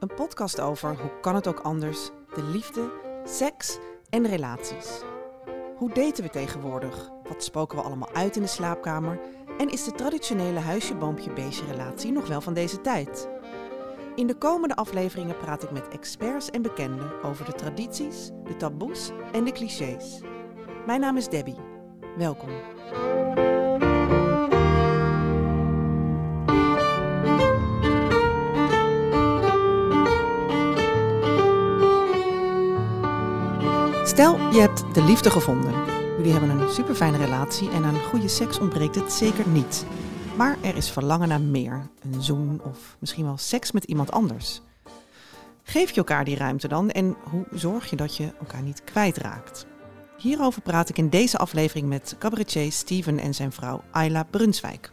Een podcast over hoe kan het ook anders, de liefde, seks en relaties. Hoe daten we tegenwoordig? Wat spoken we allemaal uit in de slaapkamer? En is de traditionele huisje-boompje-beestje relatie nog wel van deze tijd? In de komende afleveringen praat ik met experts en bekenden over de tradities, de taboes en de clichés. Mijn naam is Debbie. Welkom. Stel, je hebt de liefde gevonden. Jullie hebben een superfijne relatie en aan goede seks ontbreekt het zeker niet. Maar er is verlangen naar meer. Een zoen of misschien wel seks met iemand anders. Geef je elkaar die ruimte dan en hoe zorg je dat je elkaar niet kwijtraakt? Hierover praat ik in deze aflevering met cabaretier Steven en zijn vrouw Ayla Brunswijk.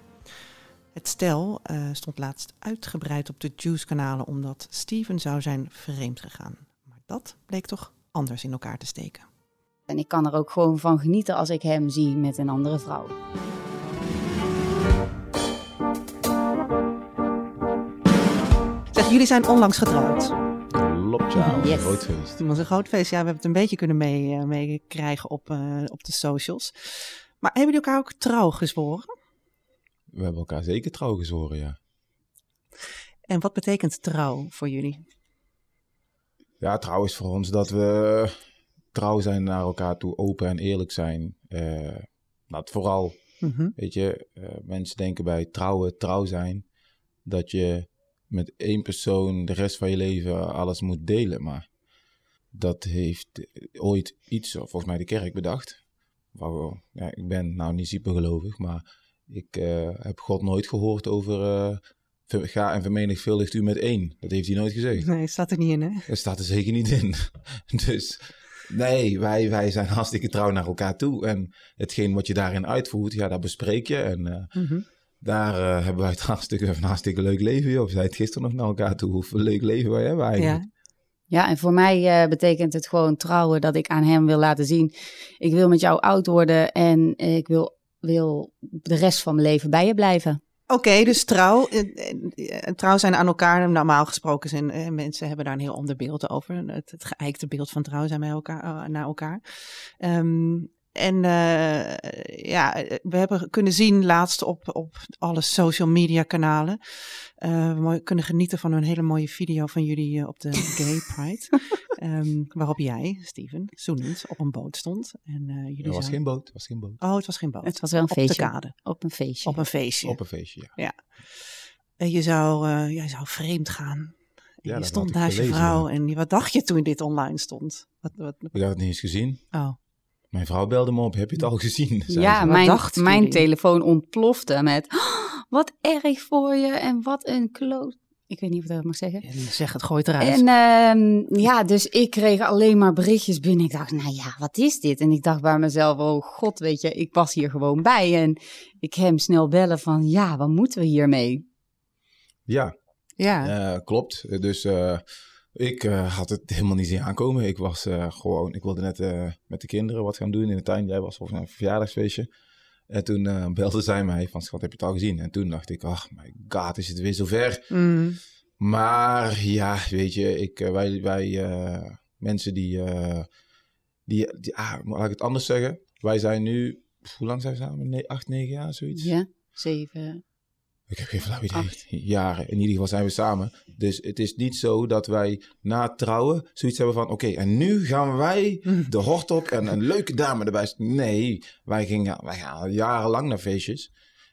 Het stel eh, stond laatst uitgebreid op de Juice-kanalen omdat Steven zou zijn vreemd gegaan. Maar dat bleek toch anders in elkaar te steken. En ik kan er ook gewoon van genieten als ik hem zie met een andere vrouw. Zeg, jullie zijn onlangs getrouwd. Klopt, ja. Yes. Groot feest. Het was een groot feest. Ja, we hebben het een beetje kunnen mee- eh, meekrijgen op, eh, op de socials. Maar hebben jullie elkaar ook trouw gezworen? We hebben elkaar zeker trouw gezworen, ja. En wat betekent trouw voor jullie? Ja, trouw is voor ons dat we trouw zijn naar elkaar toe, open en eerlijk zijn. Eh dat vooral, Mhm. weet je, eh, mensen denken bij trouwen, trouw zijn, dat je met één persoon de rest van je leven alles moet delen. Maar dat heeft ooit iets, volgens mij de kerk, bedacht. Waar, ja, ik ben nou niet supergelovig, maar ik eh, heb God nooit gehoord over ver- ga en vermenigvuldigt u met één. Dat heeft hij nooit gezegd. Nee, staat er niet in, hè? Dat staat er zeker niet in. Dus nee, wij, wij zijn hartstikke trouw naar elkaar toe. En hetgeen wat je daarin uitvoert, ja, dat bespreek je. En eh, Mhm. daar eh, hebben wij het hartstikke, een hartstikke leuk leven, joh. We zeiden het gisteren nog naar elkaar toe. Hoeveel leuk leven wij hebben eigenlijk. Ja. Ja, en voor mij eh, betekent het gewoon trouwen dat ik aan hem wil laten zien. Ik wil met jou oud worden en ik wil, wil de rest van mijn leven bij je blijven. Oké, dus trouw. eh, eh, Trouw zijn aan elkaar. Normaal gesproken zijn eh, mensen hebben daar een heel ander beeld over. Het, het geëikte beeld van trouw zijn bij elkaar, eh, naar elkaar. Ehm, en eh, ja, eh, we hebben kunnen zien laatst op, op alle social media kanalen. eh, we kunnen genieten van een hele mooie video van jullie eh, op de Gay Pride. Ehm, waarop jij, Steven, zoenend op een boot stond. En, eh, jullie Er was geen boot, was geen boot. Oh, het was geen boot. Het was wel een op feestje. de kade. Op een feestje. Op een feestje. Op een feestje, ja. En je zou, eh, jij zou vreemd gaan. En Ja, je stond naast je vrouw. En wat dacht je toen dit online stond? Wat, wat, Ik had het niet eens gezien. oh. Mijn vrouw belde me op, heb je het al gezien? zei ja, ze. Mijn, mijn telefoon ontplofte met... "Oh, wat erg voor je en wat een kloot. Ik weet niet of ik dat mag zeggen. En zeg het, gooi het eruit. En ehm, ja, dus ik kreeg alleen maar berichtjes binnen. Ik dacht, nou ja, wat is dit? En ik dacht bij mezelf, oh god, weet je, ik was hier gewoon bij. En ik hem snel bellen van, ja, wat moeten we hiermee? Ja, ja. Eh, klopt. Dus eh, ik eh, had het helemaal niet zien aankomen. Ik was eh, gewoon, ik wilde net eh, met de kinderen wat gaan doen in de tuin. Jij was volgens mij een verjaardagsfeestje. En toen eh belde zij mij van, schat, heb je het al gezien? En toen dacht ik, ach my god, is het weer zover? Mm. Maar ja, weet je, ik, eh, wij, wij eh, mensen die, eh, die, die ah, laat ik het anders zeggen. Wij zijn nu, hoe lang zijn we samen? Nee, acht, negen jaar, zoiets? Ja, zeven. Ik heb geen flauw idee. Acht. Jaren. In ieder geval zijn we samen. Dus het is niet zo dat wij na het trouwen zoiets hebben van... Oké, en nu gaan wij de hort op en een leuke dame erbij. Nee, wij, gingen, wij gaan jarenlang naar feestjes.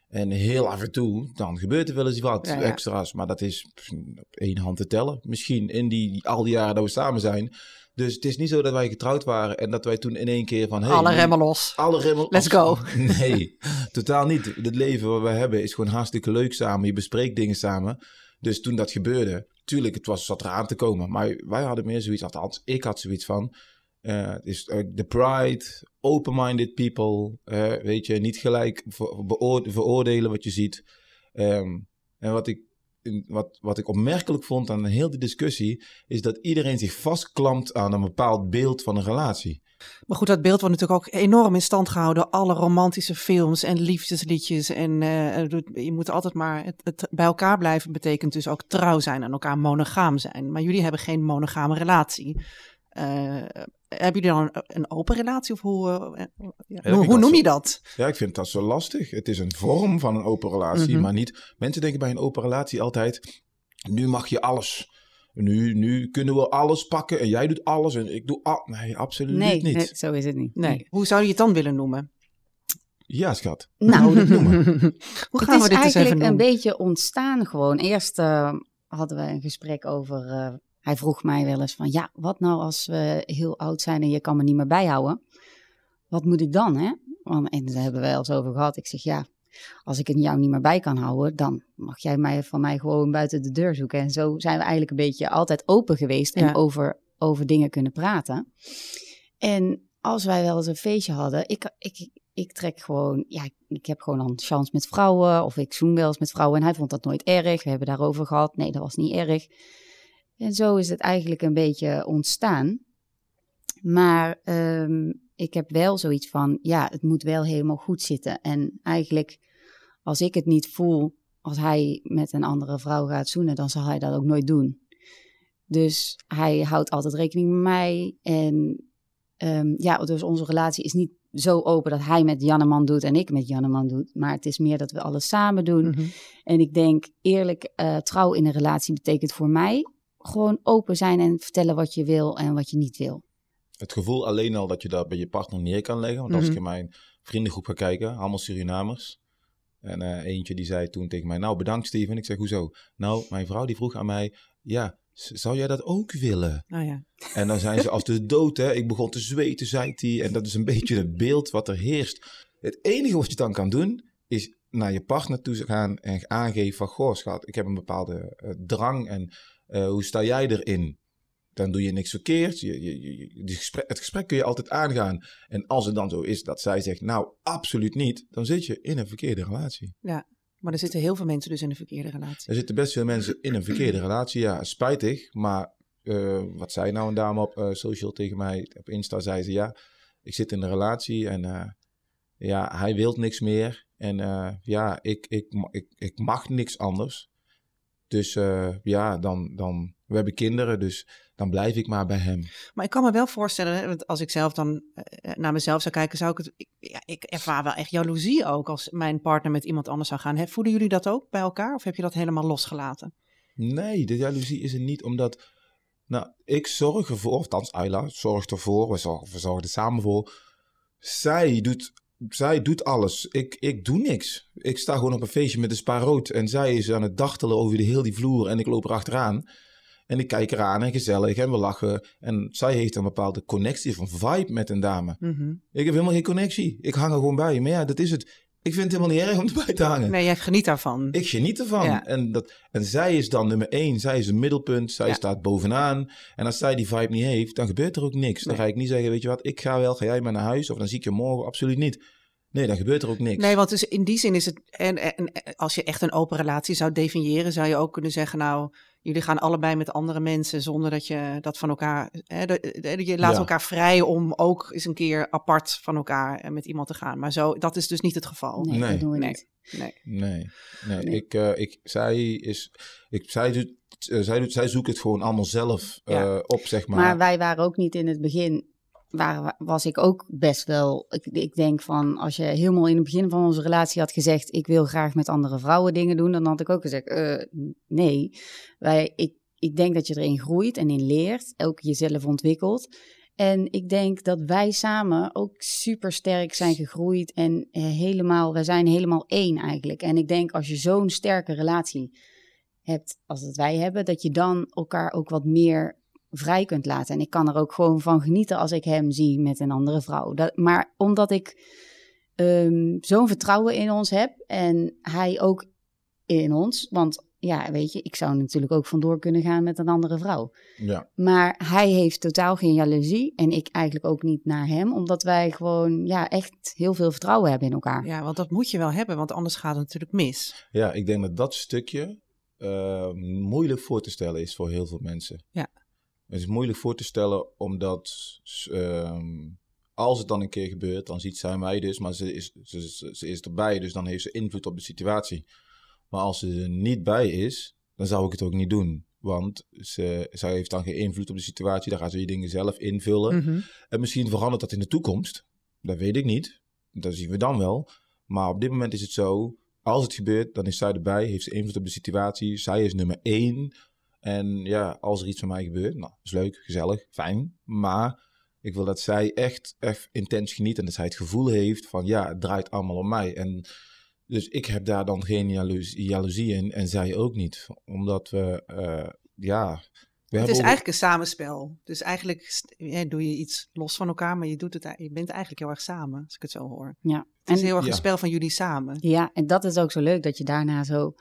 En heel af en toe, dan gebeurt er wel eens wat Ja, ja. extra's. Maar dat is op één hand te tellen. Misschien in die, al die jaren dat we samen zijn. Dus het is niet zo dat wij getrouwd waren en dat wij toen in één keer van... Hey, Alle remmen los. alle remmen. Let's go. Nee, totaal niet. Het leven wat we hebben is gewoon hartstikke leuk samen. Je bespreekt dingen samen. Dus toen dat gebeurde, tuurlijk, het was, zat eraan te komen. Maar wij hadden meer zoiets, althans, ik had zoiets van... eh is de pride, open-minded people, eh, weet je, niet gelijk veroordelen wat je ziet. Ehm, en wat ik, wat, wat ik opmerkelijk vond aan heel die discussie, is dat iedereen zich vastklampt aan een bepaald beeld van een relatie. Maar goed, dat beeld wordt natuurlijk ook enorm in stand gehouden. Alle romantische films en liefdesliedjes. En eh, je moet altijd maar. Het, bij elkaar blijven betekent dus ook trouw zijn en elkaar monogaam zijn. Maar jullie hebben geen monogame relatie. Eh, hebben jullie dan een, een open relatie? Of hoe, eh, ja, vind hoe, hoe noem zo. je dat? Ja, ik vind dat zo lastig. Het is een vorm van een open relatie, Mhm. maar niet... Mensen denken bij een open relatie altijd, nu mag je alles. Nu, nu kunnen we alles pakken en jij doet alles en ik doe al... Nee, absoluut Nee, niet. nee, zo is het niet. Nee. Hoe zou je het dan willen noemen? Ja, schat. Nou, noemen? Hoe het gaan is we dit eens even eigenlijk een noemen? beetje ontstaan gewoon. Eerst eh, hadden we een gesprek over... eh, hij vroeg mij wel eens van... Ja, wat nou als we heel oud zijn en je kan me niet meer bijhouden? Wat moet ik dan, hè? Want, en daar hebben we wel eens over gehad. Ik zeg, ja, als ik het jou niet meer bij kan houden... dan mag jij mij, van mij gewoon buiten de deur zoeken. En zo zijn we eigenlijk een beetje altijd open geweest... Ja. en over, over dingen kunnen praten. En als wij wel eens een feestje hadden... Ik, ik, ik trek gewoon, ja, ik heb gewoon een chance met vrouwen of ik zoen wel eens met vrouwen en hij vond dat nooit erg. We hebben daarover gehad, nee, dat was niet erg. En zo is het eigenlijk een beetje ontstaan. Maar ehm, ik heb wel zoiets van, ja, het moet wel helemaal goed zitten. En eigenlijk, als ik het niet voel, als hij met een andere vrouw gaat zoenen, dan zal hij dat ook nooit doen. Dus hij houdt altijd rekening met mij. En ehm, ja, dus onze relatie is niet zo open dat hij met Janneman doet en ik met Janneman doe. Maar het is meer dat we alles samen doen. Mhm. En ik denk eerlijk, eh, trouw in een relatie betekent voor mij gewoon open zijn en vertellen wat je wil en wat je niet wil. Het gevoel alleen al dat je dat bij je partner neer kan leggen. Want als Mhm. ik in mijn vriendengroep ga kijken, allemaal Surinamers. En eh, eentje die zei toen tegen mij, nou bedankt Steven. Ik zeg, hoezo? Nou, mijn vrouw die vroeg aan mij, ja, zou jij dat ook willen? Nou ja. En dan zijn ze als de dood, hè. Ik begon te zweten, zei hij. En dat is een beetje het beeld wat er heerst. Het enige wat je dan kan doen, is naar je partner toe gaan en aangeven van... Goh, schat, ik heb een bepaalde eh, drang en eh, hoe sta jij erin? Dan doe je niks verkeerd. Je, je, je- gesprek, het gesprek kun je altijd aangaan. En als het dan zo is dat zij zegt, nou, absoluut niet... dan zit je in een verkeerde relatie. Maar er zitten heel veel mensen dus in een verkeerde relatie. Er zitten best veel mensen in een verkeerde relatie. Ja, spijtig. Maar eh, wat zei nou een dame op eh, social tegen mij? Op Insta zei ze, ja, ik zit in een relatie en ja, hij wil niks meer. En ja, ik, ik, ik, ik mag niks anders. Dus eh, ja, dan, dan, we hebben kinderen, dus dan blijf ik maar bij hem. Maar ik kan me wel voorstellen, want als ik zelf dan eh, naar mezelf zou kijken, zou ik het. Ik, ja, ik ervaar wel echt jaloezie ook als mijn partner met iemand anders zou gaan. Hè, voelen jullie dat ook bij elkaar of heb je dat helemaal losgelaten? Nee, de jaloezie is er niet omdat. Nou, ik zorg ervoor, of althans Ayla zorgt ervoor, we zorgen, we zorgen er samen voor. Zij doet, zij doet alles. Ik, ik doe niks. Ik sta gewoon op een feestje met een spa rood en zij is aan het dachtelen over de heel die vloer en ik loop erachteraan. En ik kijk eraan en gezellig en we lachen. En zij heeft een bepaalde connectie van vibe met een dame. Mhm. Ik heb helemaal geen connectie. Ik hang er gewoon bij. Maar ja, dat is het. Ik vind het helemaal niet erg om erbij te hangen. Nee, jij geniet daarvan. Ik geniet ervan. Ja. En, dat, en zij is dan nummer één. Zij is het middelpunt. Zij Ja. staat bovenaan. En als zij die vibe niet heeft, dan gebeurt er ook niks. Dan Nee. ga ik niet zeggen, weet je wat, ik ga wel, ga jij maar naar huis. Of dan zie ik je morgen. Absoluut niet. Nee, dan gebeurt er ook niks. Nee, want dus in die zin is het. En, en, en als je echt een open relatie zou definiëren, zou je ook kunnen zeggen: Nou, jullie gaan allebei met andere mensen zonder dat je dat van elkaar. Hè, de- de- je laat Ja. elkaar vrij om ook eens een keer apart van elkaar eh, met iemand te gaan. Maar zo, dat is dus niet het geval. Nee, Nee. dat doen we Nee. niet. Nee. Nee, nee. Nee. Ik, eh, ik, zij, is, ik, zij, doet, eh, zij, doet, zij zoekt het gewoon allemaal zelf eh, Ja. op, zeg maar. Maar wij waren ook niet in het begin, waar, was ik ook best wel, ik, ik denk van, als je helemaal in het begin van onze relatie had gezegd, ik wil graag met andere vrouwen dingen doen, dan had ik ook gezegd, eh, nee. Wij, ik, ik denk dat je erin groeit en in leert, ook jezelf ontwikkelt. En ik denk dat wij samen ook super sterk zijn gegroeid en eh, helemaal, wij zijn helemaal één eigenlijk. En ik denk als je zo'n sterke relatie hebt als dat wij hebben, dat je dan elkaar ook wat meer vrij kunt laten. En ik kan er ook gewoon van genieten als ik hem zie met een andere vrouw. Dat, maar omdat ik ehm, zo'n vertrouwen in ons heb en hij ook in ons, want ja, weet je, ik zou natuurlijk ook vandoor kunnen gaan met een andere vrouw. Ja, Maar hij heeft totaal geen jaloezie en ik eigenlijk ook niet naar hem, omdat wij gewoon ja, echt heel veel vertrouwen hebben in elkaar. Ja, want dat moet je wel hebben, want anders gaat het natuurlijk mis. ja ik denk dat dat stukje eh, moeilijk voor te stellen is voor heel veel mensen. Ja. Het is moeilijk voor te stellen omdat ehm, als het dan een keer gebeurt, dan ziet zij mij dus, maar ze is, ze, ze, ze is erbij, dus dan heeft ze invloed op de situatie. Maar als ze er niet bij is, dan zou ik het ook niet doen. Want ze, zij heeft dan geen invloed op de situatie, dan gaat ze die dingen zelf invullen. Mhm. En misschien verandert dat in de toekomst. Dat weet ik niet. Dat zien we dan wel. Maar op dit moment is het zo. Als het gebeurt, dan is zij erbij. Heeft ze invloed op de situatie. Zij is nummer één. En ja, als er iets van mij gebeurt, nou, is leuk, gezellig, fijn. Maar ik wil dat zij echt, echt intens geniet. En dat zij het gevoel heeft van, ja, het draait allemaal om mij. En dus ik heb daar dan geen jaloezie, jaloezie in. En zij ook niet. Omdat we, eh, ja... We Het is ook- eigenlijk een samenspel. Dus eigenlijk ja, doe je iets los van elkaar, maar je, doet het, je bent eigenlijk heel erg samen, als ik het zo hoor. Ja. Het is En, heel erg Ja. een spel van jullie samen. ja, en dat is ook zo leuk dat je daarna zo,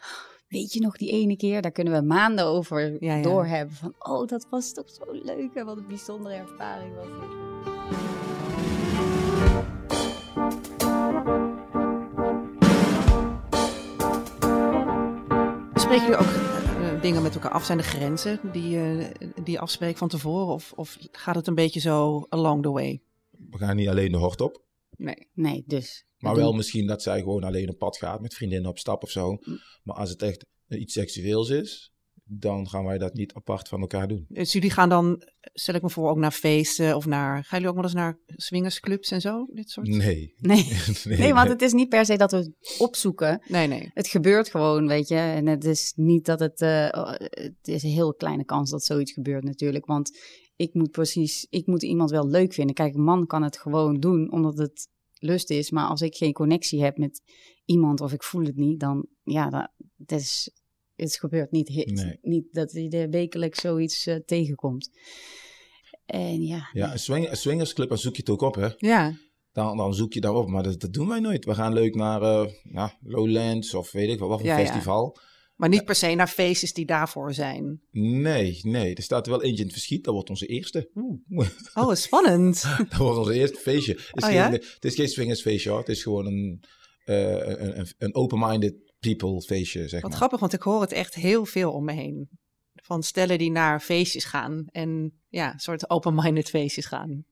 weet je nog die ene keer, daar kunnen we maanden over Ja, ja. doorhebben. Van, oh, dat was toch zo leuk en wat een bijzondere ervaring was dit. Spreken jullie ook eh, dingen met elkaar af? Zijn er grenzen die, eh, die je afspreekt van tevoren? Of, of gaat het een beetje zo along the way? We gaan niet alleen de hort op. Nee. Nee, dus. Maar doen- wel misschien dat zij gewoon alleen op pad gaat met vriendinnen op stap of zo. Mm. Maar als het echt iets seksueels is, dan gaan wij dat niet apart van elkaar doen. Dus jullie gaan dan, stel ik me voor, ook naar feesten of naar... Gaan jullie ook wel eens naar swingersclubs en zo? Dit soort? Nee. Nee. nee, nee, want het is niet per se dat we het opzoeken. Nee, nee. Het gebeurt gewoon, weet je. En het is niet dat het... eh, oh, het is een heel kleine kans dat zoiets gebeurt natuurlijk. Want ik moet precies... Ik moet iemand wel leuk vinden. Kijk, een man kan het gewoon doen omdat het lust is. Maar als ik geen connectie heb met iemand of ik voel het niet... dan ja, dan, het, is, het gebeurt niet. Nee. Niet dat je er wekelijks zoiets eh, tegenkomt. En ja, Ja, een, swing, een swingersclub, dan zoek je het ook op, hè. Ja, Dan, dan zoek je daarop, maar dat, dat doen wij nooit. We gaan leuk naar eh, ja, Lowlands of weet ik wel, wat voor Ja, ja. Maar niet per se naar feestjes die daarvoor zijn. Nee, nee. Er staat er wel eentje in het verschiet. Dat wordt onze eerste. Oh, spannend. Dat wordt onze eerste feestje. Het is, Oh, geen, ja? het is geen swingersfeestje, hoor. Het is gewoon een, eh, een, een, een open-minded people feestje, zeg Wat maar. grappig, want ik hoor het echt heel veel om me heen. Van stellen die naar feestjes gaan en ja, een soort open-minded feestjes gaan.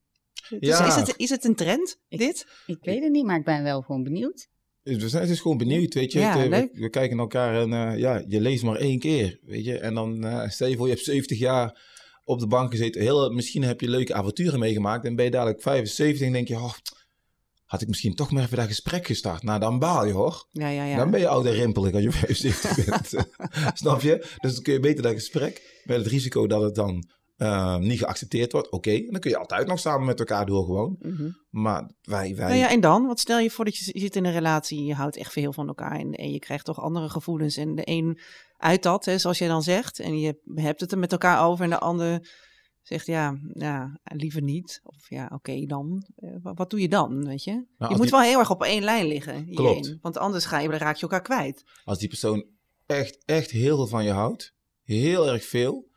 Dus Ja. is, het, is het een trend, Ik- dit? ik weet het niet, maar ik ben wel gewoon benieuwd. Dus We zijn dus gewoon benieuwd, weet je. Ja, Het, leuk. we, we kijken naar elkaar en eh, ja, je leest maar één keer, weet je. En dan eh, stel je voor, je hebt 70 jaar op de bank gezeten. Heel, misschien heb je leuke avonturen meegemaakt en ben je dadelijk 75 en denk je, oh, had ik misschien toch maar even dat gesprek gestart. Nou, dan baal je hoor. Ja, ja, ja. Dan ben je oud en rimpelig als je 75 bent. Snap je? Dus dan kun je beter dat gesprek met het risico dat het dan eh, niet geaccepteerd wordt. Oké, dan kun je altijd nog samen met elkaar door gewoon. Mhm. Maar wij, wij... Nou ja, en dan? Want stel je voor dat je, je zit in een relatie, je houdt echt veel van elkaar en, en je krijgt toch andere gevoelens. En de een uit dat, hè, zoals jij dan zegt, en je hebt het er met elkaar over en de ander zegt ja, ja liever niet. Of ja, oké dan. Eh, wat, wat doe je dan, weet je? je als moet die- wel heel erg op één lijn liggen. hierin. Klopt. Want anders ga je, dan raak je elkaar kwijt. Als die persoon echt, echt heel veel van je houdt, heel erg veel,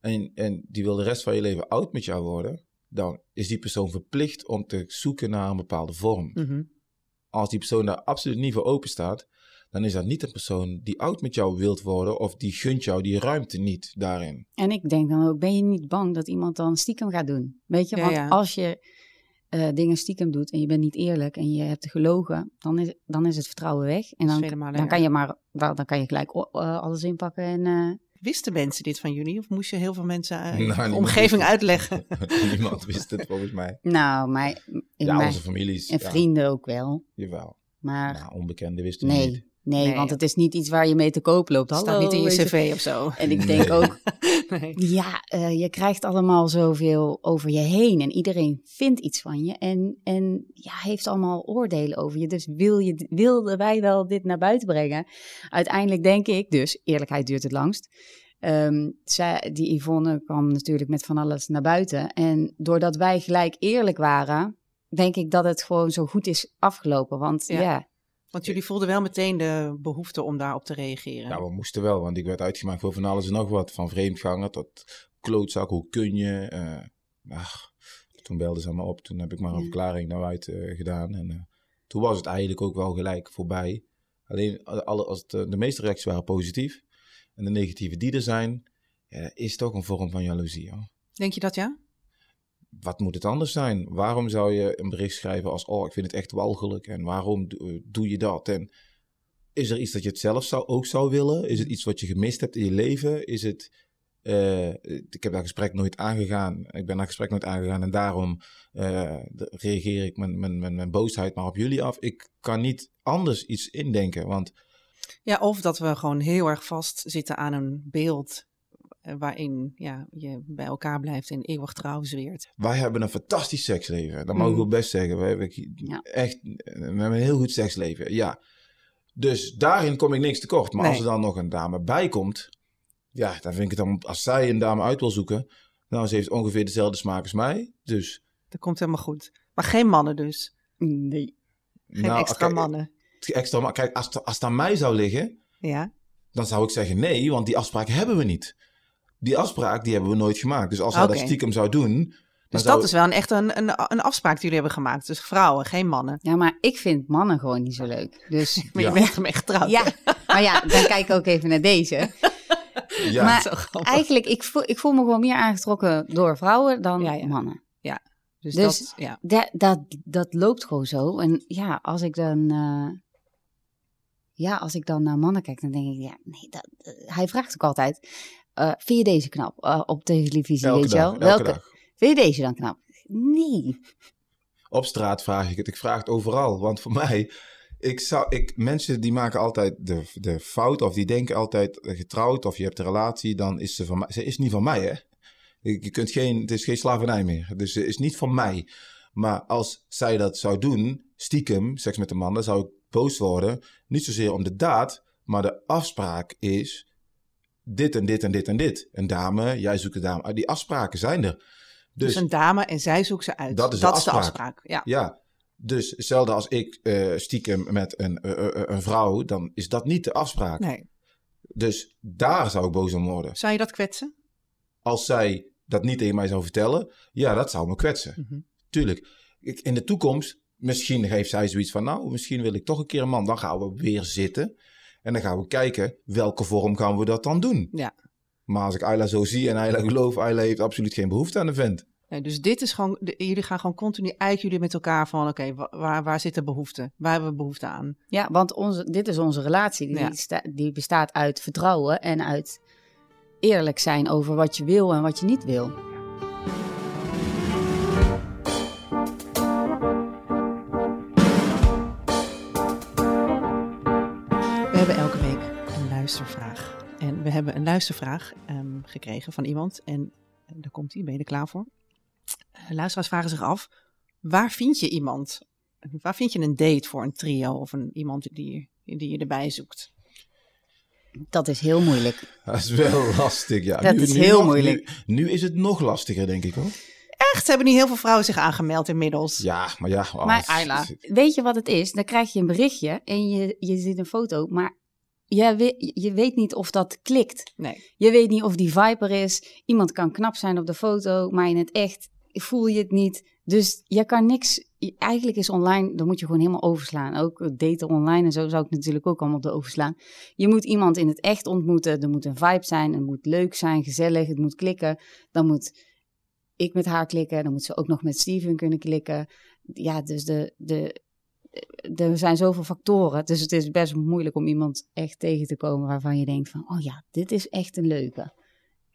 en, en die wil de rest van je leven oud met jou worden, dan is die persoon verplicht om te zoeken naar een bepaalde vorm. Mhm. Als die persoon daar absoluut niet voor open staat, dan is dat niet een persoon die oud met jou wilt worden of die gunt jou die ruimte niet daarin. En ik denk dan ook, ben je niet bang dat iemand dan stiekem gaat doen? Weet je, Ja, want ja. als je eh, dingen stiekem doet en je bent niet eerlijk en je hebt gelogen, dan is, dan is het vertrouwen weg. En dan, dan kan je maar, dan dan kan je gelijk eh, alles inpakken en... eh, Wisten mensen dit van jullie? Of moest je heel veel mensen eh, Nou, de omgeving uitleggen? Niemand wist het volgens mij. nou, maar in Ja, mijn, onze families. en ja, vrienden ook wel. jawel. Maar Maar onbekenden wisten het niet. Nee, want het is niet iets waar je mee te koop loopt. Dat staat niet in je cv of zo. En ik denk Nee. ook, Nee. Ja, eh, je krijgt allemaal zoveel over je heen en iedereen vindt iets van je en, en ja, heeft allemaal oordelen over je. Dus wil je, wilden wij wel dit naar buiten brengen? Uiteindelijk denk ik dus, eerlijkheid duurt het langst. Ehm, zij, die Yvonne kwam natuurlijk met van alles naar buiten. En doordat wij gelijk eerlijk waren, denk ik dat het gewoon zo goed is afgelopen. Want Ja. ja, Want jullie voelden wel meteen de behoefte om daarop te reageren. Ja, we moesten wel, want ik werd uitgemaakt voor van alles en nog wat. Van vreemdganger tot klootzak, hoe kun je? eh, ach, toen belden ze me op, toen heb ik maar een Ja. verklaring naar uit eh, gedaan. En eh, toen was het eigenlijk ook wel gelijk voorbij. Alleen alle, als het, de meeste reacties waren positief. En de negatieve die er zijn, ja, is toch een vorm van jaloezie. Hoor. Denk je dat ja? Wat moet het anders zijn? Waarom zou je een bericht schrijven als, oh, ik vind het echt walgelijk. En waarom eh, doe je dat? En is er iets dat je het zelf zou, ook zou willen? Is het iets wat je gemist hebt in je leven? Is het, eh, ik heb dat gesprek nooit aangegaan. Ik ben dat gesprek nooit aangegaan en daarom eh, reageer ik mijn, mijn, mijn, mijn boosheid maar op jullie af. Ik kan niet anders iets indenken, want Ja, of dat we gewoon heel erg vastzitten aan een beeld waarin ja, je bij elkaar blijft en eeuwig trouw zweert. wij hebben een fantastisch seksleven. Dat mogen Mm. we best zeggen. We hebben Ja. echt we hebben een heel goed seksleven. Ja. Dus daarin kom ik niks tekort. Maar als er dan nog een dame bij komt, ja, dan vind ik het dan, als zij een dame uit wil zoeken, nou, ze heeft ongeveer dezelfde smaak als mij. Dus, Dat komt helemaal goed. Maar geen mannen dus. Nee. Geen nou, extra kijk, mannen. Extra, ma- kijk, als, het- als het aan mij zou liggen, Ja. dan zou ik zeggen nee, want die afspraak hebben we niet. Die afspraak, die hebben we nooit gemaakt. Dus als hij dat stiekem zou doen... Dus zou- dat is wel een, echt een, een, een afspraak die jullie hebben gemaakt. Dus vrouwen, geen mannen. Ja, maar ik vind mannen gewoon niet zo leuk. Dus Maar Ja. je bent ermee getrouwd. ja, maar ja, dan kijk ik ook even naar deze. Ja, maar eigenlijk, ik voel, ik voel me gewoon meer aangetrokken door vrouwen dan Ja, ja. mannen. Dus, dus- dat, ja. Dat, dat, dat loopt gewoon zo. En ja, als ik dan... eh, ja, als ik dan naar mannen kijk, dan denk ik... Ja, nee, dat, hij vraagt ook altijd... eh, vind je deze knap eh, op televisie, elke weet je wel? elke Welke, dag. Vind je deze dan knap? Nee. Op straat vraag ik het. Ik vraag het overal. Want voor mij, ik zou, ik, mensen die maken altijd de, de fout of die denken altijd getrouwd of je hebt een relatie, dan is ze van mij. Ze is niet van mij, hè? Je, je kunt geen, het is geen slavernij meer. Dus ze is niet van mij. Maar als zij dat zou doen, stiekem, seks met de man, dan zou ik boos worden. Niet zozeer om de daad, maar de afspraak is dit en dit en dit en dit. Een dame, jij zoekt een dame. Ah, Die afspraken zijn er. Dus, een dame en zij zoekt ze uit. Dat is de afspraak. afspraak. Ja. Ja, dus hetzelfde als ik eh, stiekem met een, eh, eh, een vrouw, dan is dat niet de afspraak. Nee. Dus daar zou ik boos om worden. Zou je dat kwetsen? Als zij dat niet tegen mij zou vertellen, ja, dat zou me kwetsen. Mhm. Tuurlijk. Ik, in de toekomst, misschien heeft zij zoiets van, nou, misschien wil ik toch een keer een man. Dan gaan we weer zitten en dan gaan we kijken, welke vorm gaan we dat dan doen. Ja. Maar als ik Ayla zo zie en Ayla geloof, Ayla heeft absoluut geen behoefte aan een vent. Nee, dus dit is gewoon, de- jullie gaan gewoon continu uit jullie met elkaar van, oké, wa- waar, waar zit de behoefte? Waar hebben we behoefte aan? Ja, want onze, dit is onze relatie. Die, Ja. sta- die bestaat uit vertrouwen en uit eerlijk zijn over wat je wil en wat je niet wil. Luistervraag. En we hebben een luistervraag ehm, gekregen van iemand. En eh, daar komt hij, ben je er klaar voor? Eh, luisteraars vragen zich af, waar vind je iemand? Waar vind je een date voor een trio of een, iemand die, die je erbij zoekt? Dat is heel moeilijk. Dat is wel lastig, ja. Dat is heel nog- moeilijk. Nu, nu is het nog lastiger, denk ik hoor. Echt, hebben niet heel veel vrouwen zich aangemeld inmiddels. Ja, maar ja. oh, Maar Ayla. Weet je wat het is? Dan krijg je een berichtje en je, je ziet een foto, maar je weet, je weet niet of dat klikt. Nee. Je weet niet of die vibe er is. Iemand kan knap zijn op de foto, maar in het echt voel je het niet. Dus je kan niks. Eigenlijk is online, dan moet je gewoon helemaal overslaan. Ook daten online en zo zou ik natuurlijk ook allemaal op de overslaan. Je moet iemand in het echt ontmoeten. Er moet een vibe zijn. Het moet leuk zijn, gezellig. Het moet klikken. Dan moet ik met haar klikken. Dan moet ze ook nog met Steven kunnen klikken. Ja, dus de, de, er zijn zoveel factoren. Dus het is best moeilijk om iemand echt tegen te komen waarvan je denkt van, oh ja, dit is echt een leuke.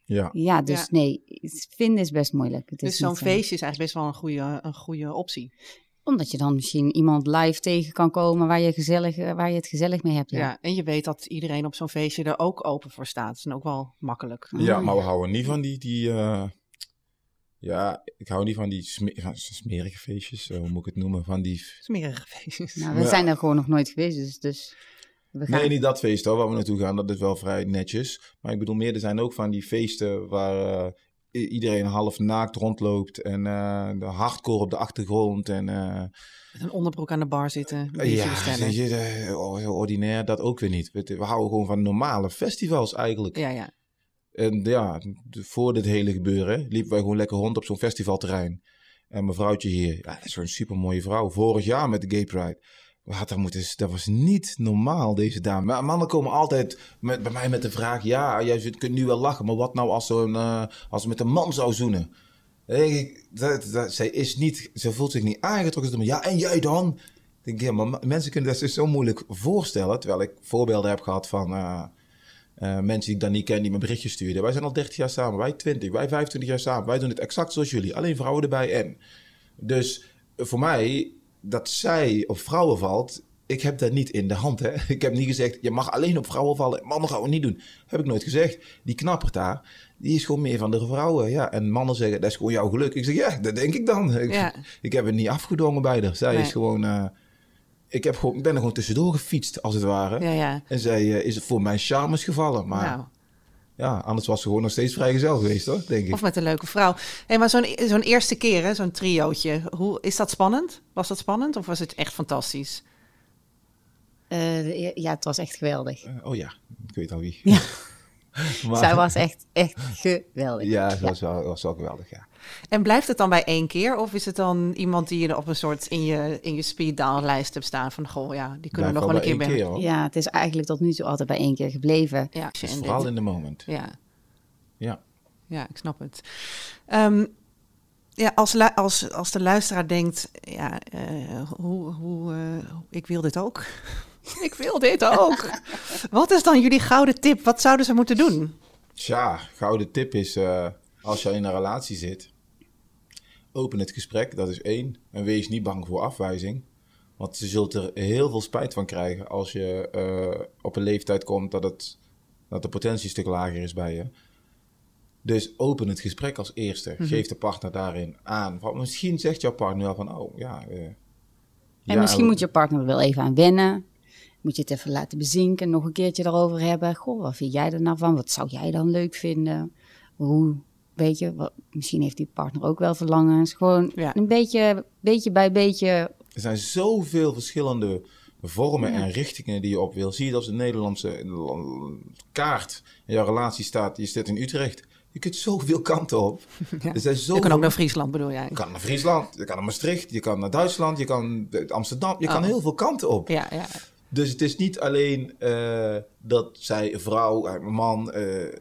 ja. Ja, dus Ja. nee, het vinden is best moeilijk. Het is Dus zo'n eh, feestje is eigenlijk best wel een goede, een goede optie. Omdat je dan misschien iemand live tegen kan komen waar je, gezellig, eh, waar je het gezellig mee hebt. Ja. Ja. en je weet dat iedereen op zo'n feestje er ook open voor staat. Dat is ook wel makkelijk. Ja, Oh, maar we houden niet van die, die eh, ja, ik hou niet van die sme- van smerige feestjes, eh, hoe moet ik het noemen, van die, Smerige feestjes. Nou, we Ja. zijn er gewoon nog nooit geweest, dus, dus we gaan. nee, niet dat feest hoor, waar we naartoe gaan, dat is wel vrij netjes, maar ik bedoel meer, er zijn ook van die feesten waar, eh, iedereen half naakt rondloopt en eh, de hardcore op de achtergrond en eh, Met een onderbroek aan de bar zitten. ja, je, oh, ordinair dat ook weer niet. We, we houden gewoon van normale festivals eigenlijk. Ja, ja. En ja, voor dit hele gebeuren liepen wij gewoon lekker rond op zo'n festivalterrein. En mijn vrouwtje hier, ja, dat is zo'n supermooie vrouw. Vorig jaar met de Gay Pride. Hadden daar moeten, dat was niet normaal, deze dame. Maar mannen komen altijd met, bij mij met de vraag... Ja, jij kunt nu wel lachen, maar wat nou als, eh, ze met een man zou zoenen? Dan ik, dat, dat, zij, is niet, ze voelt zich niet aangetrokken. Ja, en jij dan? Ik denk, ja, maar ma- mensen kunnen dat zo moeilijk voorstellen. Terwijl ik voorbeelden heb gehad van... eh, eh, mensen die ik dan niet ken, die me berichtjes stuurden. Wij zijn al 30 jaar samen, wij 20, wij 25 jaar samen. Wij doen het exact zoals jullie, alleen vrouwen erbij en. Dus eh, voor mij, dat zij op vrouwen valt, ik heb dat niet in de hand. Hè? Ik heb niet gezegd, je mag alleen op vrouwen vallen. Mannen gaan we niet doen. Heb ik nooit gezegd. Die knappert daar, die is gewoon meer van de vrouwen. Ja, en mannen zeggen, dat is gewoon jouw geluk. Ik zeg, ja, dat denk ik dan. Ik, Ja. ik heb het niet afgedwongen bij haar. Zij Nee. is gewoon... eh, ik, heb gewoon, ik ben er gewoon tussendoor gefietst, als het ware. Ja, ja. En zij eh, is voor mijn charmes gevallen. Maar Nou, ja, anders was ze gewoon nog steeds vrijgezel geweest, hoor, denk ik. of met een leuke vrouw. Hey, maar zo'n zo'n eerste keer, hè, zo'n triootje. Hoe, is dat spannend? Was dat spannend of was het echt fantastisch? Eh, ja, het was echt geweldig. Eh, oh ja, ik weet al wie. Ja. maar, Zij was echt, echt geweldig. Ja, dat was wel, was wel geweldig, ja. En blijft het dan bij één keer? Of is het dan iemand die je op een soort in je, in je speed dial lijst hebt staan van goh, ja, die kunnen we nog wel een keer bij. Ja, het is eigenlijk tot nu toe altijd bij één keer gebleven. Ja, Het is en vooral dit- in de moment. ja, Ja. ja, ik snap het. Ehm, ja, als, lu- als, als de luisteraar denkt, ja, eh, hoe, hoe, eh, ik wil dit ook. ik wil dit ook. Wat is dan jullie gouden tip? Wat zouden ze moeten doen? Tja, gouden tip is, eh, als je in een relatie zit, open het gesprek, dat is één. En wees niet bang voor afwijzing. Want je zult er heel veel spijt van krijgen als je eh, op een leeftijd komt dat, het, dat de potentie een stuk lager is bij je. Dus open het gesprek als eerste. Geef de partner daarin aan. Want misschien zegt jouw partner wel van, oh ja... eh, En ja, misschien moet je partner er wel even aan wennen. Moet je het even laten bezinken, nog een keertje erover hebben. Goh, wat vind jij er nou van? Wat zou jij dan leuk vinden? Hoe, weet je, wat, misschien heeft die partner ook wel verlangens. Gewoon Ja. een beetje, beetje bij beetje. Er zijn zoveel verschillende vormen en richtingen die je op wil. Zie je dat als de Nederlandse kaart in jouw relatie staat. Je zit in Utrecht. Je kunt zoveel kanten op. Ja. Er zijn Je zoveel... kan ook naar Friesland, bedoel jij? Je kan naar Friesland, je kan naar Maastricht, je kan naar Duitsland, je kan naar Amsterdam. Je kan Oh. heel veel kanten op. Ja, ja. Dus het is niet alleen eh, dat zij vrouw, een man. eh,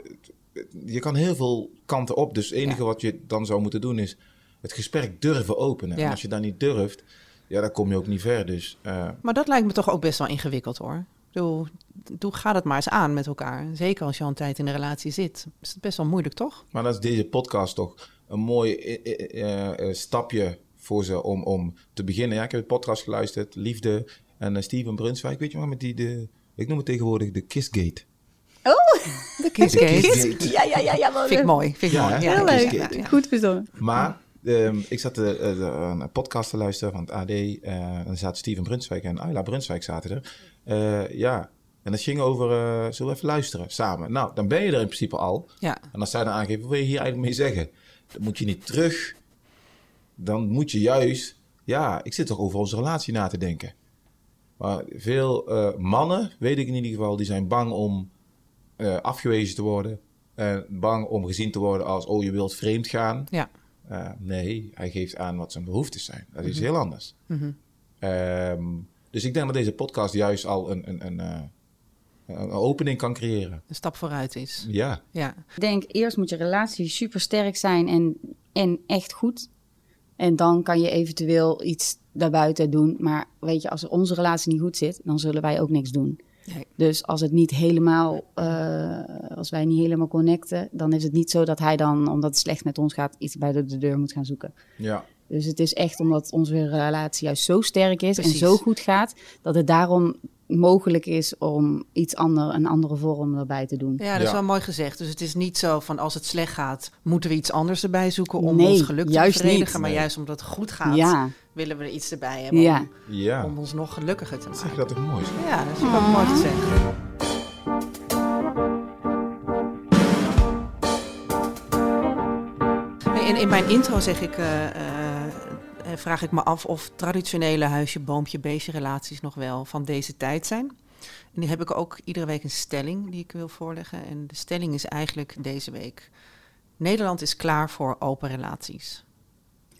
je kan heel veel kanten op. Dus het enige Ja. wat je dan zou moeten doen is het gesprek durven openen. Ja. En als je dat niet durft, ja, dan kom je ook niet ver. Dus eh, Maar dat lijkt me toch ook best wel ingewikkeld hoor. Bedoel, doe, ga dat maar eens aan met elkaar. Zeker als je al een tijd in een relatie zit. Is het best wel moeilijk, toch? Maar dat is deze podcast toch een mooi eh, eh, stapje voor ze om, om te beginnen. Ja, ik heb de podcast geluisterd, Liefde en Steven Brunswijk. Weet je wel, met die, de, ik noem het tegenwoordig de Kissgate. De Kissgate. Kissgate. Ja, ja, ja, ja. Wel Vind ik mooi. Vind ik Ja, mooi. hè? Heel de leuk. Ja. Goed verzonnen. Maar ehm, ik zat de, de- een podcast te luisteren van het AD. eh en zaten Steven Brunswijk en Ayla Brunswijk zaten er. Eh, ja, en dat ging over, eh, zullen we even luisteren samen? Nou, dan ben je er in principe al. Ja. En als zij dan aangeven, wat wil je hier eigenlijk mee zeggen? Dan moet je niet terug. Dan moet je juist, ja, ik zit toch over onze relatie na te denken. Maar veel eh, mannen, weet ik in ieder geval, die zijn bang om eh, afgewezen te worden. En bang om gezien te worden als, oh, je wilt vreemd gaan. Ja. Eh, nee, hij geeft aan wat zijn behoeftes zijn. Dat is Mhm. heel anders. Ehm, dus ik denk dat deze podcast juist al een, een, een, eh, een opening kan creëren. Een stap vooruit is. Ja, Ja. Ik denk, eerst moet je relatie super sterk zijn en, en echt goed. En dan kan je eventueel iets daarbuiten doen. Maar weet je, als onze relatie niet goed zit, dan zullen wij ook niks doen. Nee. Dus als het niet helemaal, eh, als wij niet helemaal connecten, dan is het niet zo dat hij dan, omdat het slecht met ons gaat, iets bij de, de deur moet gaan zoeken. ja. Dus het is echt omdat onze relatie juist zo sterk is Precies. en zo goed gaat, dat het daarom mogelijk is om iets ander, een andere vorm erbij te doen. Ja, dat is Ja. wel mooi gezegd. Dus het is niet zo van als het slecht gaat, moeten we iets anders erbij zoeken om Nee, ons geluk te juist bevredigen. niet. Maar Nee. juist omdat het goed gaat, Ja, willen we er iets erbij hebben ja. om, Ja, om ons nog gelukkiger te zeg je maken. dat toch mooi? Ja, dat is ook mooi gezegd. in, in mijn intro zeg ik, eh, eh, eh, vraag ik me af of traditionele huisje, boompje, beestje relaties nog wel van deze tijd zijn. En die heb ik ook iedere week een stelling die ik wil voorleggen. En de stelling is eigenlijk deze week: Nederland is klaar voor open relaties.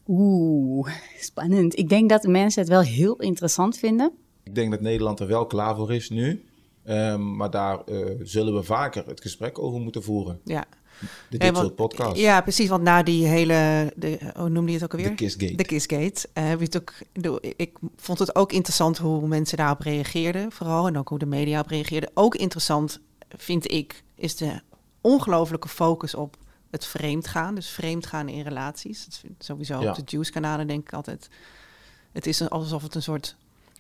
Oeh, spannend. Ik denk dat de mensen het wel heel interessant vinden. Ik denk dat Nederland er wel klaar voor is nu. Ehm, maar daar eh, zullen we vaker het gesprek over moeten voeren. Ja. Dit soort podcasts. Ja, precies. Want na die hele, de, hoe noemde je het ook alweer? De Kissgate. De Kissgate. eh, heb je het ook, de- ik vond het ook interessant hoe mensen daarop reageerden, vooral. En ook hoe de media op reageerden. Ook interessant, vind ik, is de ongelofelijke focus op het vreemdgaan. Dus vreemdgaan in relaties. Dat vind ik sowieso Ja. op de Juice-kanalen denk ik altijd. Het is alsof het een soort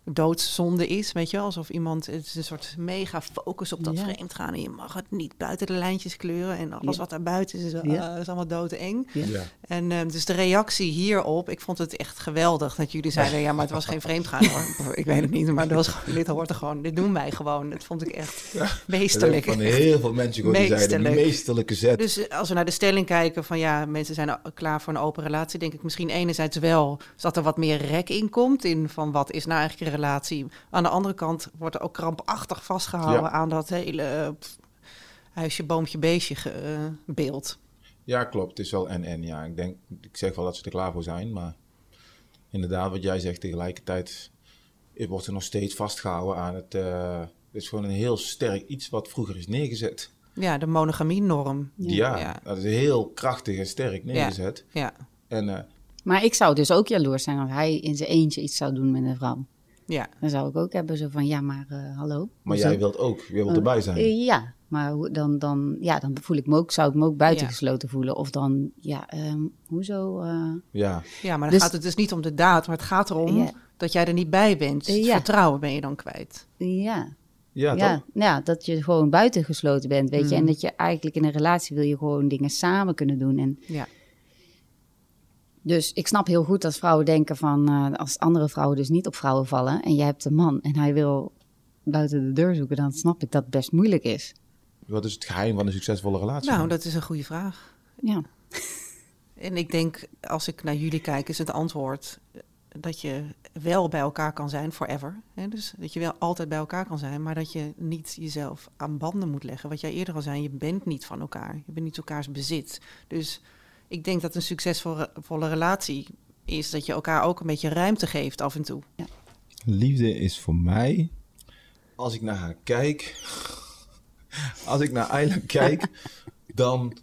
doodszonde is, weet je wel? Alsof iemand, het is een soort mega focus op dat Ja. vreemdgaan. En je mag het niet buiten de lijntjes kleuren. En alles Ja. wat daar buiten is, is, Ja. eh, is allemaal doodeng. Ja. Ja. En eh, dus de reactie hierop, ik vond het echt geweldig dat jullie zeiden, ja, maar het was geen vreemdgaan hoor. Ik weet het niet, maar dat was, gewoon- dit hoort er gewoon, dit doen wij gewoon. Dat vond ik echt meesterlijk. Van heel veel mensen gehoord die zeiden, Meesterlijk. meesterlijke zet. Dus eh, als we naar de stelling kijken van ja, mensen zijn klaar voor een open relatie, denk ik misschien enerzijds wel dat er wat meer rek in komt in van wat is nou eigenlijk een relatie. Aan de andere kant wordt er ook krampachtig vastgehouden Ja. aan dat hele eh, pff, huisje, boompje, beestje ge- eh, beeld. Ja, klopt. Het is wel en-en. Ja, ik denk, ik zeg wel dat ze er klaar voor zijn, maar inderdaad, wat jij zegt, tegelijkertijd wordt er nog steeds vastgehouden aan het. eh, het is gewoon een heel sterk iets wat vroeger is neergezet. Ja, de monogamie-norm. Ja, Ja. dat is heel krachtig en sterk neergezet. Ja, En eh, Maar ik zou dus ook jaloers zijn als hij in zijn eentje iets zou doen met een vrouw. Ja. Dan zou ik ook hebben zo van, ja, maar eh, hallo. maar hoezo? jij wilt ook, jij wilt Oh, erbij zijn. Eh, ja, maar dan, dan, ja, dan voel ik me ook, zou ik me ook buitengesloten Ja. voelen. Of dan, ja, ehm, hoezo? eh, Ja, ja, maar dan Dus- gaat het dus niet om de daad, maar het gaat erom dat jij er niet bij bent. Eh, Het vertrouwen ben je dan kwijt. ja, ja, ja, toch? ja, dat je gewoon buitengesloten bent, weet je. En Mhm. dat je eigenlijk in een relatie wil je gewoon dingen samen kunnen doen. En Ja. Dus ik snap heel goed als vrouwen denken van, eh, als andere vrouwen dus niet op vrouwen vallen. En je hebt een man en hij wil buiten de deur zoeken, dan snap ik dat het best moeilijk is. Wat is het geheim van een succesvolle relatie? Nou, dat is een goede vraag. Ja, En ik denk, als ik naar jullie kijk, is het antwoord dat je wel bij elkaar kan zijn forever. Hè? Dus dat je wel altijd bij elkaar kan zijn, maar dat je niet jezelf aan banden moet leggen. Wat jij eerder al zei, je bent niet van elkaar. Je bent niet elkaars bezit. Dus ik denk dat een succesvolle volle relatie is dat je elkaar ook een beetje ruimte geeft af en toe. Liefde is voor mij, als ik naar haar kijk, als ik naar Ayla kijk, dan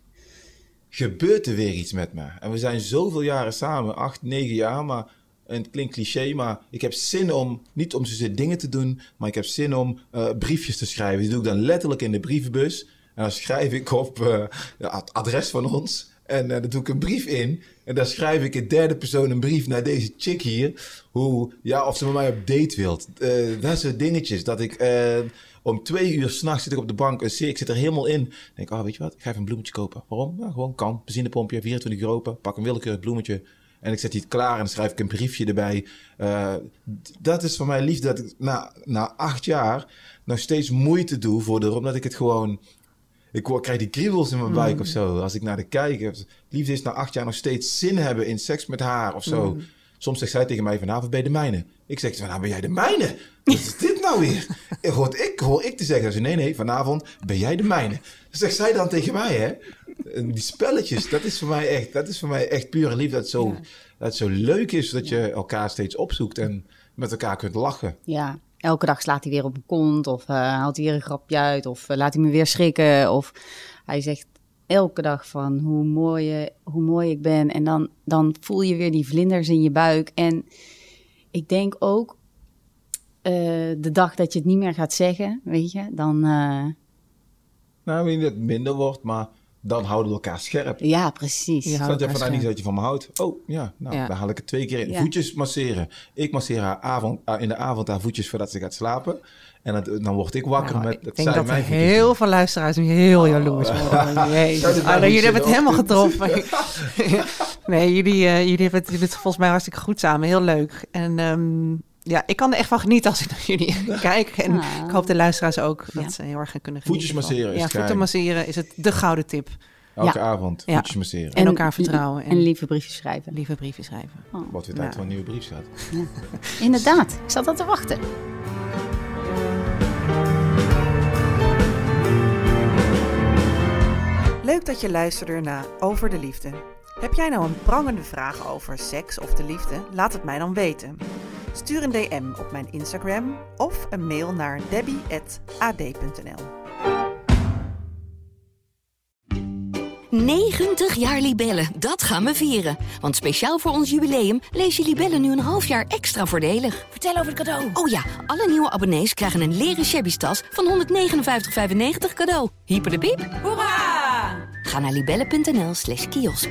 gebeurt er weer iets met me. En we zijn zoveel jaren samen, acht, negen jaar, maar en het klinkt cliché, maar ik heb zin om, niet om zozeer dingen te doen, maar ik heb zin om eh, briefjes te schrijven. Die doe ik dan letterlijk in de brievenbus. En dan schrijf ik op eh, ja, het adres van ons. En daar doe ik een brief in. En daar schrijf ik in derde persoon een brief naar deze chick hier. Hoe, ja, of ze met mij op date wilt. Eh dat soort dingetjes. Dat ik eh, om twee uur s'nachts zit ik op de bank. En zie- ik zit er helemaal in. Denk oh, weet je wat? Ik ga even een bloemetje kopen. Waarom? Gewoon kan. Benzinepompje, 24 euro open. Pak een willekeurig bloemetje. En ik zet die klaar en schrijf ik een briefje erbij. Dat is voor mij liefde dat ik na, na acht jaar nog steeds moeite doe voor de, omdat ik het gewoon... Ik word- krijg die kriebels in mijn buik of zo. Als ik naar de kijk. Liefde is na acht jaar nog steeds zin hebben in seks met haar of zo. Soms zegt zij tegen mij vanavond ben je de mijne. Ik zeg vanavond ben jij de mijne. Wat is dit nou weer? Hoor ik, hoor ik te zeggen. Ze nee nee vanavond ben jij de mijne. Dat zegt zij dan tegen mij hè. Die spelletjes, dat is voor mij echt, dat is voor mij echt pure liefde. Dat het zo, dat het zo leuk is dat je elkaar steeds opzoekt en met elkaar kunt lachen. ja. Elke dag slaat hij weer op mijn kont of eh, haalt hij weer een grapje uit of eh, laat hij me weer schrikken. Of hij zegt elke dag van hoe mooi, je, hoe mooi ik ben. En dan, dan voel je weer die vlinders in je buik. En ik denk ook eh, de dag dat je het niet meer gaat zeggen, weet je, dan... Nou, je, dat het minder wordt, maar dan houden we elkaar scherp. ja, precies. Je vandaag niet scherp. dat je van me houdt? Oh, ja, nou, Ja. dan haal ik het twee keer in. Ja. Voetjes masseren. Ik masseer haar avond, in de avond haar voetjes voordat ze gaat slapen. En dat, dan word ik wakker Nou, met ik dat denk dat mijn heel doen. veel luisteraars nu heel jaloers worden. Jezus. Ah, nou jullie hebben het helemaal getroffen. nee, jullie, eh, jullie hebben het, jullie het volgens mij hartstikke goed samen. Heel leuk. En ehm, ja, ik kan er echt van genieten als ik naar jullie kijk. En Ah. ik hoop de luisteraars ook dat Ja. ze heel erg gaan kunnen Voetjes genieten. van- masseren is Ja, het voeten masseren is het de gouden tip. Elke Ja. avond Ja. voetjes masseren. En elkaar vertrouwen. En, En lieve briefjes schrijven. lieve brieven schrijven. Wat weer tijd Ja. voor een nieuwe brief staat. Inderdaad, ik zat al te wachten. Leuk dat je luisterde naar Over de Liefde. Heb jij nou een prangende vraag over seks of de liefde? Laat het mij dan weten. Stuur een DM op mijn Instagram of een mail naar debbie.ad.nl. 90 jaar Libellen, dat gaan we vieren. Want speciaal voor ons jubileum lees je Libellen nu een half jaar extra voordelig. Vertel over het cadeau. Oh ja, alle nieuwe abonnees krijgen een leren shabby tas van 159,95 cadeau. Hyper de piep. Hoera! Ga naar libellen.nl slash kiosk.